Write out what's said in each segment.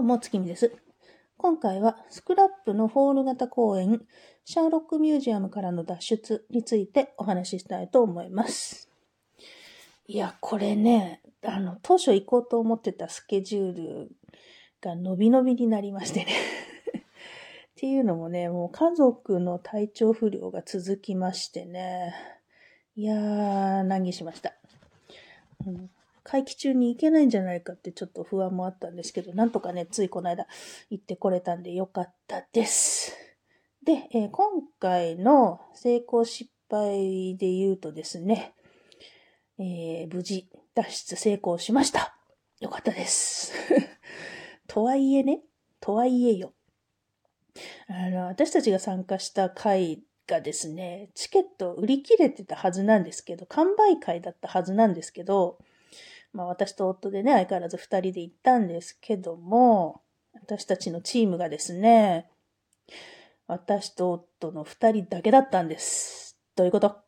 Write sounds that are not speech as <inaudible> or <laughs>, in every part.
どうも、月見です。今回は、スクラップのホール型公演、シャーロックミュージアムからの脱出についてお話ししたいと思います。いや、これね、あの、当初行こうと思ってたスケジュールが伸び伸びになりましてね。<laughs> っていうのもね、もう家族の体調不良が続きましてね。いやー、難儀しました。うん会期中に行けないんじゃないかってちょっと不安もあったんですけど、なんとかね、ついこの間行ってこれたんでよかったです。で、えー今回の成功失敗で言うとですね、えー無事脱出成功しました。よかったです。<laughs> とはいえね、とはいえよ。あの、私たちが参加した会がですね、チケット売り切れてたはずなんですけど、完売会だったはずなんですけど、まあ私と夫でね、相変わらず二人で行ったんですけども、私たちのチームがですね、私と夫の二人だけだったんです。どういうこと？<laughs>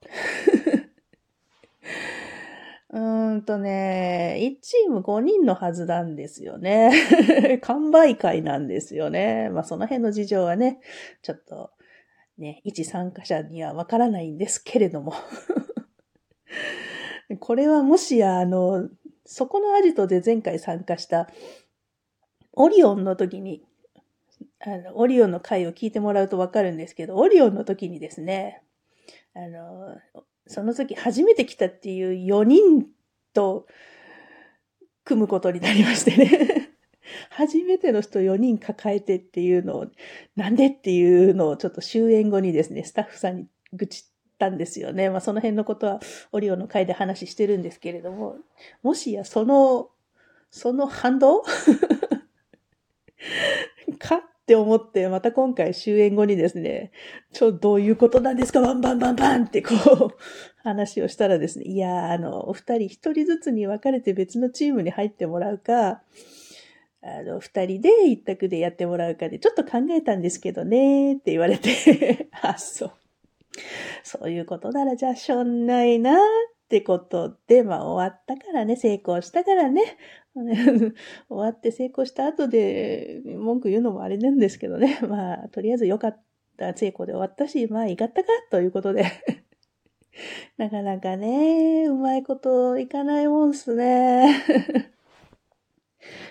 うーんとね、1チーム5人のはずなんですよね。<laughs> 完売会なんですよね。まあその辺の事情はね、ちょっとね、一参加者にはわからないんですけれども。<laughs> これはもしや、あの、そこのアジトで前回参加したオリオンの時に、あの、オリオンの回を聞いてもらうとわかるんですけど、オリオンの時にですね、あの、その時初めて来たっていう4人と組むことになりましてね。<laughs> 初めての人4人抱えてっていうのを、なんでっていうのをちょっと終演後にですね、スタッフさんに愚痴ってたんですよね。まあその辺のことはオリオの回で話してるんですけれども、もしやその、その反動？<laughs> かって思って、また今回終演後にですね、ちょ、どういうことなんですか？バンバンバンバンってこう、話をしたらですね、いや、あの、お二人一人ずつに分かれて別のチームに入ってもらうか、あの、二人で一択でやってもらうかで、ちょっと考えたんですけどね、って言われて、<laughs> あ、そう。そういうことならじゃあしょんないなってことで、まあ終わったからね、成功したからね、<laughs> 終わって成功した後で文句言うのもあれなんですけどね、<laughs> まあとりあえず良かった成功で終わったし、まあいかったかということで、<laughs> なかなかね、うまいこといかないもんっすね。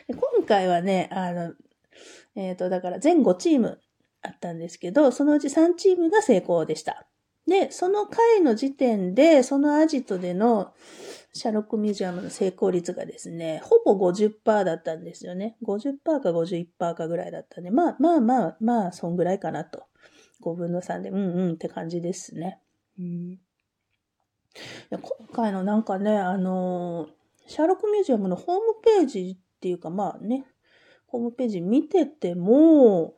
今回はね、あの、えっ、と、だから全5チームあったんですけど、そのうち3チームが成功でした。で、その回の時点で、そのアジトでのシャーロックミュージアムの成功率がですね、ほぼ50%だったんですよね。50%か51%かぐらいだったんで、まあまあまあ、まあ、そんぐらいかなと。5分の3で、うんうんって感じですね。うん、今回のなんかね、あのシャーロックミュージアムのホームページっていうかまあね、ホームページ見てても、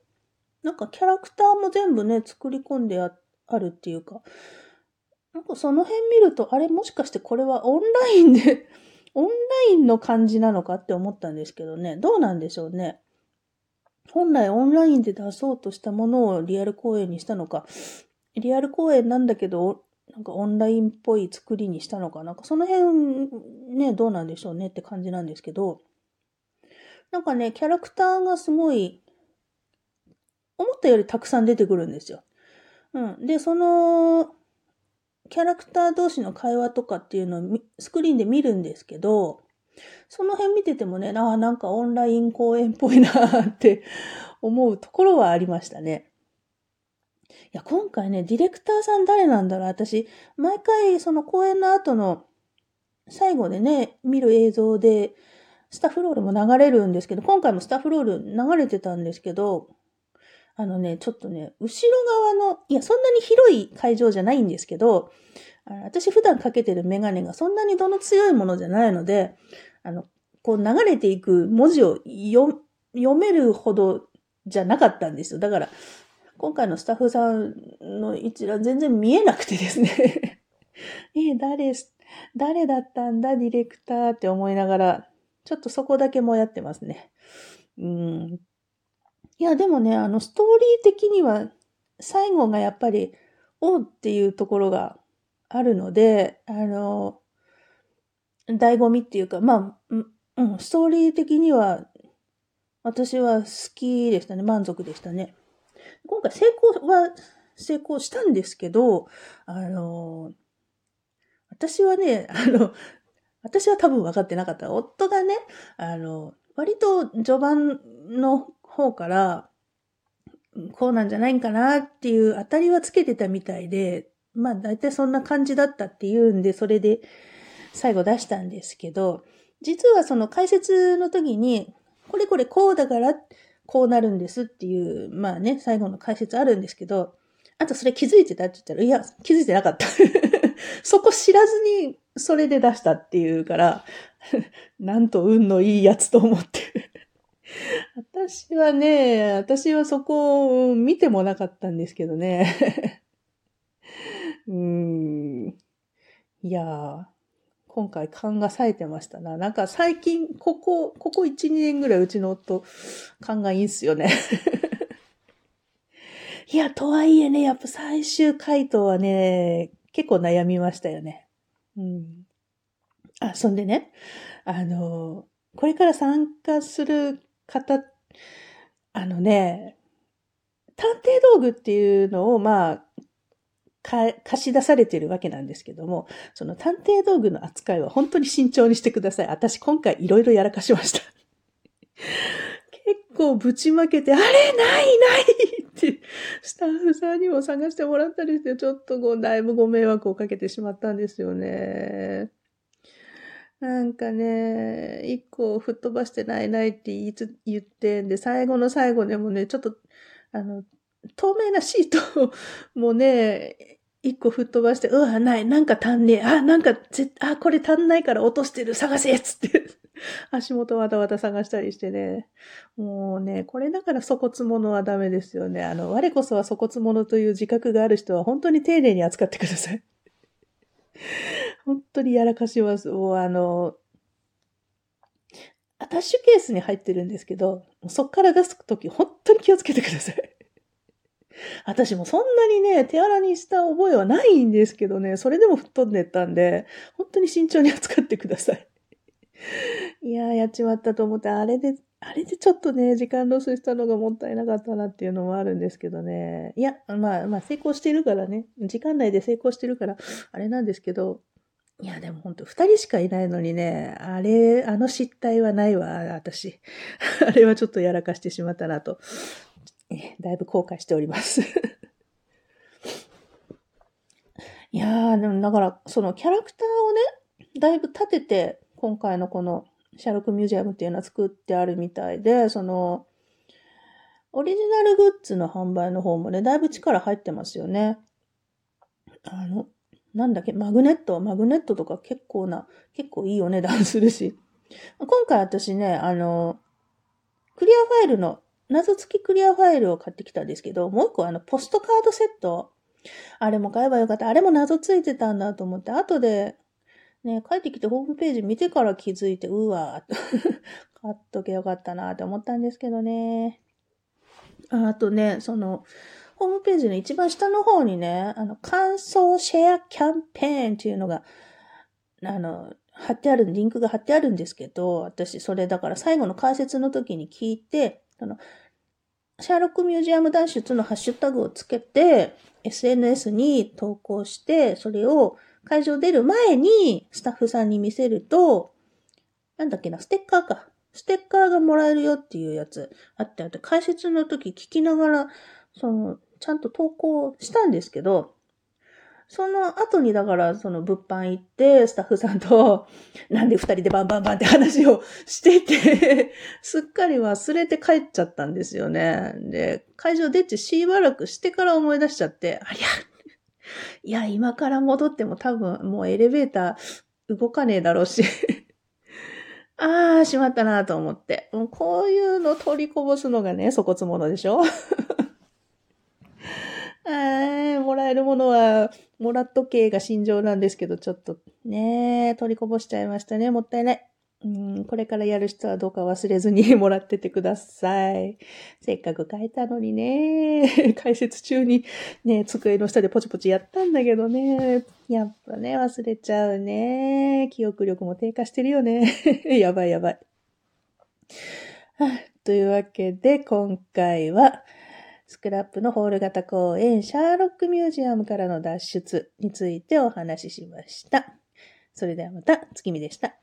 なんかキャラクターも全部ね、作り込んであってあるっていうか、なんかその辺見ると、あれもしかしてこれはオンラインで、オンラインの感じなのかって思ったんですけどね、どうなんでしょうね。本来オンラインで出そうとしたものをリアル公演にしたのか、リアル公演なんだけど、なんかオンラインっぽい作りにしたのか。なんかその辺ね、どうなんでしょうねって感じなんですけど、なんかね、キャラクターがすごい、思ったよりたくさん出てくるんですよ。うん。で、その、キャラクター同士の会話とかっていうのをスクリーンで見るんですけど、その辺見ててもね、ああ、なんかオンライン公演っぽいなって <laughs> 思うところはありましたね。いや、今回ね、ディレクターさん誰なんだろう私、毎回その公演の後の最後でね、見る映像で、スタッフロールも流れるんですけど、今回もスタッフロール流れてたんですけど、あのね、ちょっとね、後ろ側の、いや、そんなに広い会場じゃないんですけど、私普段かけてるメガネがそんなにどの強いものじゃないので、あの、こう流れていく文字を読めるほどじゃなかったんですよ。だから、今回のスタッフさんの一覧全然見えなくてですね。<laughs> え、誰、誰だったんだ、ディレクターって思いながら、ちょっとそこだけもやってますね。うん。いや、でもね、あの、ストーリー的には、最後がやっぱり、おうっていうところがあるので、あの、醍醐味っていうか、まあ、うん、ストーリー的には、私は好きでしたね。満足でしたね。今回成功は成功したんですけど、あの、私はね、あの、私は多分分かってなかった。夫がね、あの、割と序盤の方から、こうなんじゃないんかなっていう当たりはつけてたみたいで、まあ大体そんな感じだったっていうんで、それで最後出したんですけど、実はその解説の時に、これこれこうだからこうなるんですっていう、まあね、最後の解説あるんですけど、あとそれ気づいてたって言ったら、いや、気づいてなかった。そこ知らずにそれで出したっていうから、<laughs> なんと運のいいやつと思って <laughs> 私はね、私はそこを見てもなかったんですけどね。<laughs> うん。いやー、今回勘が冴えてましたな。なんか最近、ここ、ここ1、2年ぐらいうちの夫、勘がいいんすよね。いや、とはいえね、やっぱ最終回答はね、結構悩みましたよね。うん。あ、そんでね、あの、これから参加する方、あのね、探偵道具っていうのを、まあ、貸し出されてるわけなんですけども、その探偵道具の扱いは本当に慎重にしてください。私今回いろいろやらかしました。結構ぶちまけて、あれないないって、スタッフさんにも探してもらったりして、ちょっとこう、だいぶご迷惑をかけてしまったんですよね。なんかね、一個吹っ飛ばしてないないって言いつ言ってんで、最後の最後でもね、ちょっと、あの、透明なシートもね、一個吹っ飛ばして、うわ、ない、なんか足んねえ、あ、なんか、ぜ、あ、これ足んないから落としてる、探せつって <laughs> 足元わたわた探したりしてね。もうね、これだから粗骨者はダメですよね。あの、我こそは粗骨者という自覚がある人は本当に丁寧に扱ってください。<laughs> 本当にやらかします。もうあの、アタッシュケースに入ってるんですけど、そっから出すとき本当に気をつけてください。私もそんなにね、手荒にした覚えはないんですけどね、それでも吹っ飛んでったんで、本当に慎重に扱ってください。<laughs> いやー、やっちまったと思って、あれで、あれでちょっとね、時間ロスしたのがもったいなかったなっていうのもあるんですけどね。いや、まあ、まあ、成功してるからね、時間内で成功してるから、あれなんですけど、いや、でも本当二人しかいないのにね、あれ、あの失態はないわ、私。<laughs> あれはちょっとやらかしてしまったなと、だいぶ後悔しております <laughs> いやー、でもだから、そのキャラクターをね、だいぶ立てて、今回のこのシャーロックミュージアムっていうのは作ってあるみたいで、その、オリジナルグッズの販売の方もね、だいぶ力入ってますよね。あの、なんだっけ、マグネット、マグネットとか結構な、結構いいお値段するし。<laughs> 今回私ね、あの、クリアファイルの、謎付きクリアファイルを買ってきたんですけど、もう一個あの、ポストカードセット。あれも買えばよかった。あれも謎ついてたんだと思って、後で、ね、帰ってきてホームページ見てから気づいて、うわー <laughs> 買っとけよかったなって思ったんですけどね。あとね、その、ホームページの一番下の方にね、あの、感想シェアキャンペーンっていうのが、あの、貼ってある、リンクが貼ってあるんですけど、私、それだから最後の解説の時に聞いて、あの、シャーロックミュージアム脱出のハッシュタグをつけて、SNS に投稿して、それを会場出る前にスタッフさんに見せると、なんだっけな、ステッカーか。ステッカーがもらえるよっていうやつあってあって、解説の時聞きながら、その、ちゃんと投稿したんですけど、その後にだからその物販行って、スタッフさんと、<laughs> なんで二人でバンバンバンって話をしてて <laughs> すっかり忘れて帰っちゃったんですよね。で、会場出てしばらくしてから思い出しちゃって、ありゃ、いや、今から戻っても多分もうエレベーター動かねえだろうし <laughs> ああ、しまったなと思って。もうこういうの取りこぼすのがね、粗骨者でしょあもらえるものは、もらっとけが心情なんですけど、ちょっとね、取りこぼしちゃいましたね。もったいない。うん、これからやる人はどうか忘れずに <laughs> もらっててください。せっかく書いたのにね、<laughs> 解説中にね、机の下でポチポチやったんだけどね、やっぱね、忘れちゃうね。記憶力も低下してるよね。<laughs> やばいやばい。というわけで、今回は、スクラップのホール型公演、シャーロックミュージアムからの脱出についてお話ししました。それではまた、月見でした。